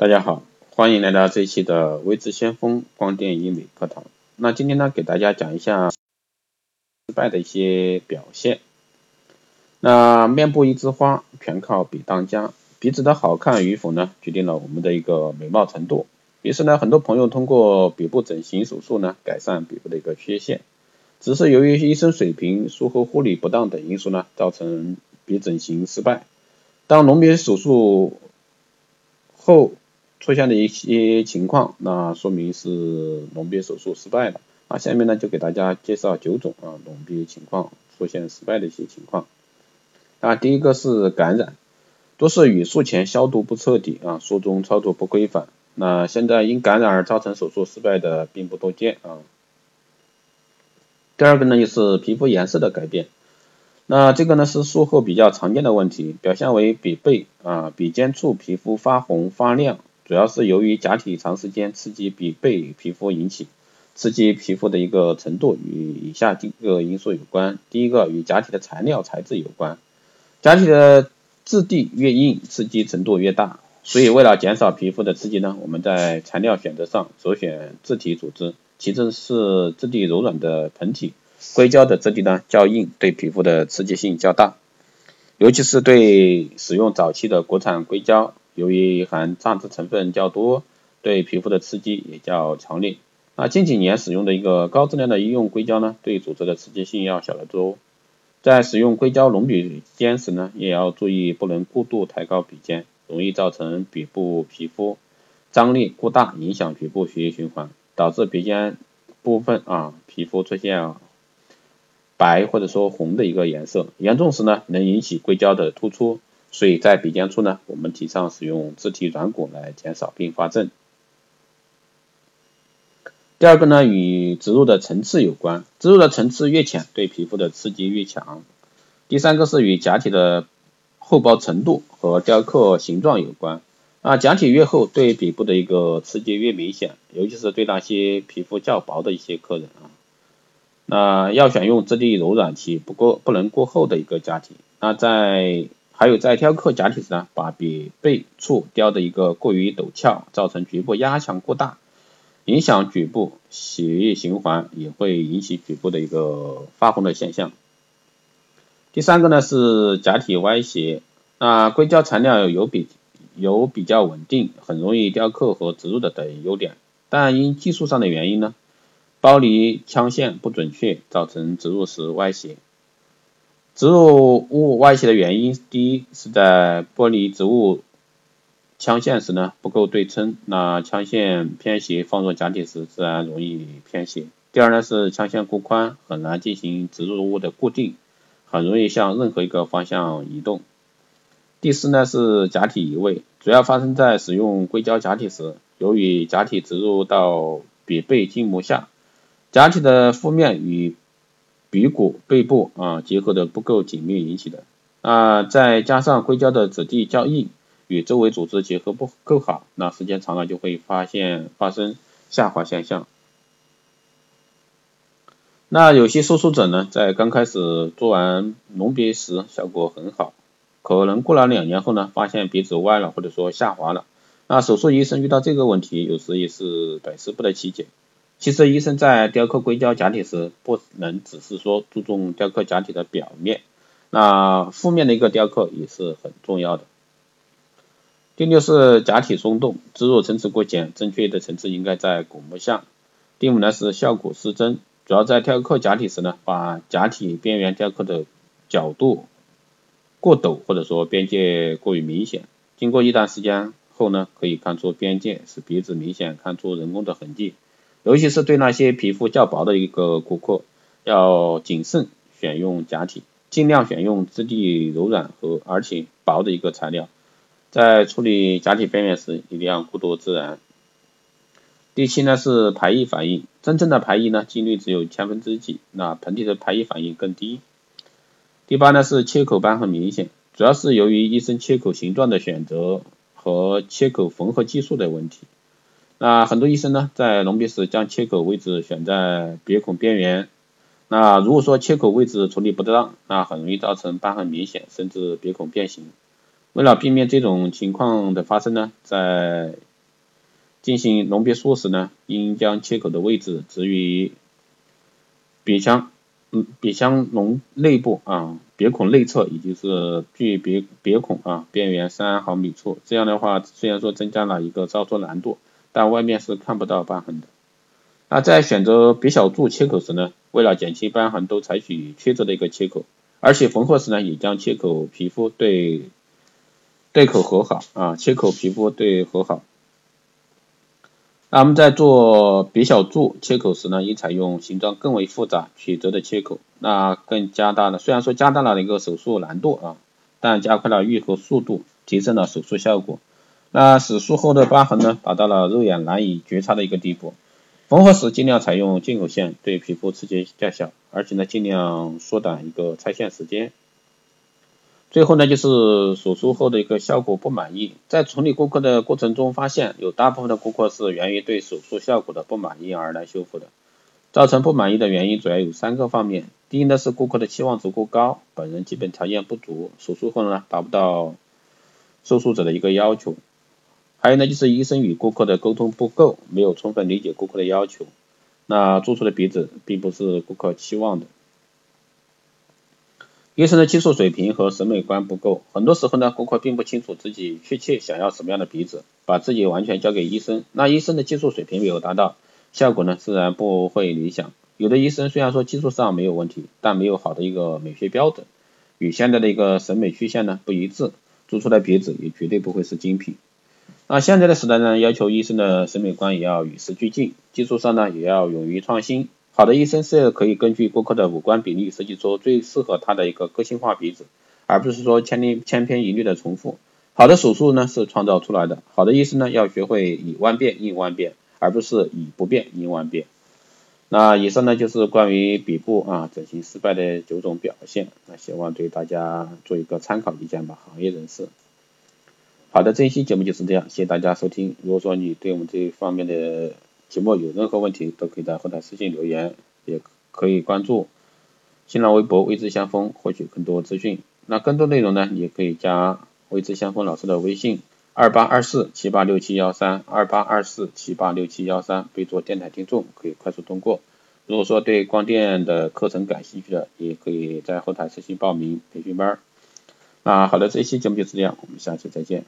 大家好，欢迎来到这一期的微知先锋光电医美课堂。那今天呢，给大家讲一下失败的一些表现。那面部一枝花，全靠比当家。鼻子的好看与否呢，决定了我们的一个美貌程度。于是呢，很多朋友通过鼻部整形手术呢，改善鼻部的一个缺陷。只是由于医生水平、术后护理不当等因素呢，造成鼻整形失败。当隆鼻手术后，出现的一些情况，那说明是隆鼻手术失败了。那下面呢就给大家介绍九种啊隆鼻情况出现失败的一些情况。啊，第一个是感染，多是与术前消毒不彻底啊，术中操作不规范。那现在因感染而造成手术失败的并不多见啊。第二个呢就是皮肤颜色的改变，那这个呢是术后比较常见的问题，表现为鼻背啊鼻尖处皮肤发红发亮。主要是由于假体长时间刺激鼻背皮肤引起，刺激皮肤的一个程度与以下几个因素有关。第一个与假体的材料材质有关，假体的质地越硬，刺激程度越大。所以为了减少皮肤的刺激呢，我们在材料选择上首选自体组织，其次是质地柔软的盆体，硅胶的质地呢较硬，对皮肤的刺激性较大，尤其是对使用早期的国产硅胶。由于含杂质成分较多，对皮肤的刺激也较强烈。那近几年使用的一个高质量的医用硅胶呢，对组织的刺激性要小得多。在使用硅胶隆鼻尖时呢，也要注意不能过度抬高鼻尖，容易造成鼻部皮肤张力过大，影响局部血液循环，导致鼻尖部分啊皮肤出现白或者说红的一个颜色，严重时呢，能引起硅胶的突出。所以在鼻尖处呢，我们提倡使用自体软骨来减少并发症。第二个呢，与植入的层次有关，植入的层次越浅，对皮肤的刺激越强。第三个是与假体的厚薄程度和雕刻形状有关，啊，假体越厚，对鼻部的一个刺激越明显，尤其是对那些皮肤较薄的一些客人啊，那要选用质地柔软且不过不能过厚的一个假体。那在还有在雕刻假体时呢，把鼻背处雕的一个过于陡峭，造成局部压强过大，影响局部血液循环，也会引起局部的一个发红的现象。第三个呢是假体歪斜，那硅胶材料有比有比较稳定，很容易雕刻和植入的等优点，但因技术上的原因呢，剥离腔线不准确，造成植入时歪斜。植入物外斜的原因，第一是在剥离植物腔线时呢不够对称，那腔线偏斜放入假体时自然容易偏斜。第二呢是腔线过宽，很难进行植入物的固定，很容易向任何一个方向移动。第四呢是假体移位，主要发生在使用硅胶假体时，由于假体植入到鼻背筋膜下，假体的负面与鼻骨背部啊结合的不够紧密引起的，啊再加上硅胶的质地较硬，与周围组织结合不够好，那时间长了就会发现发生下滑现象。那有些手术者呢，在刚开始做完隆鼻时效果很好，可能过了两年后呢，发现鼻子歪了或者说下滑了，那手术医生遇到这个问题，有时也是百思不得其解。其实医生在雕刻硅胶假体时，不能只是说注重雕刻假体的表面，那负面的一个雕刻也是很重要的。第六是假体松动，植入层次过浅，正确的层次应该在骨膜下。第五呢是效果失真，主要在雕刻假体时呢，把假体边缘雕刻的角度过陡，或者说边界过于明显。经过一段时间后呢，可以看出边界，使鼻子明显看出人工的痕迹。尤其是对那些皮肤较薄的一个顾客，要谨慎选用假体，尽量选用质地柔软和而且薄的一个材料。在处理假体边缘时，一定要过渡自然。第七呢是排异反应，真正的排异呢几率只有千分之几，那盆体的排异反应更低。第八呢是切口瘢痕明显，主要是由于医生切口形状的选择和切口缝合技术的问题。那很多医生呢，在隆鼻时将切口位置选在鼻孔边缘。那如果说切口位置处理不当，那很容易造成瘢痕明显，甚至鼻孔变形。为了避免这种情况的发生呢，在进行隆鼻术时呢，应将切口的位置置于鼻腔，嗯，鼻腔隆内部啊，鼻孔内侧，也就是距鼻鼻孔啊边缘三毫米处。这样的话，虽然说增加了一个操作难度，但外面是看不到瘢痕的。那在选择鼻小柱切口时呢，为了减轻瘢痕，都采取曲折的一个切口，而且缝合时呢，也将切口皮肤对对口和好啊，切口皮肤对和好。那我们在做鼻小柱切口时呢，应采用形状更为复杂、曲折的切口，那更加大了，虽然说加大了一个手术难度啊，但加快了愈合速度，提升了手术效果。那手术后的疤痕呢，达到了肉眼难以觉察的一个地步。缝合时尽量采用进口线，对皮肤刺激较小，而且呢，尽量缩短一个拆线时间。最后呢，就是手术后的一个效果不满意，在处理顾客的过程中，发现有大部分的顾客是源于对手术效果的不满意而来修复的。造成不满意的原因主要有三个方面，第一呢是顾客的期望值过高，本人基本条件不足，手术后呢达不到受术者的一个要求。还有呢就是医生与顾客的沟通不够，没有充分理解顾客的要求，那做出的鼻子并不是顾客期望的。医生的技术水平和审美观不够，很多时候呢，顾客并不清楚自己确切想要什么样的鼻子，把自己完全交给医生，那医生的技术水平没有达到，效果呢自然不会理想。有的医生虽然说技术上没有问题，但没有好的一个美学标准，与现在的一个审美曲线呢不一致，做出来鼻子也绝对不会是精品。那现在的时代呢，要求医生的审美观也要与时俱进，技术上呢也要勇于创新。好的医生是可以根据顾客的五官比例设计出最适合他的一个个性化鼻子，而不是说千篇千篇一律的重复。好的手术呢是创造出来的，好的医生呢要学会以万变应万变，而不是以不变应万变。那以上呢就是关于鼻部啊整形失败的九种表现，那希望对大家做一个参考意见吧，行业人士。好的，这一期节目就是这样，谢谢大家收听。如果说你对我们这方面的，节目有任何问题，都可以在后台私信留言，也可以关注新浪微博“未知相锋”获取更多资讯。那更多内容呢，也可以加“未知相锋”老师的微信：二八二四七八六七幺三，二八二四七八六七幺三，备注“电台听众”，可以快速通过。如果说对光电的课程感兴趣的，也可以在后台私信报名培训班。那好的，这一期节目就是这样，我们下期再见。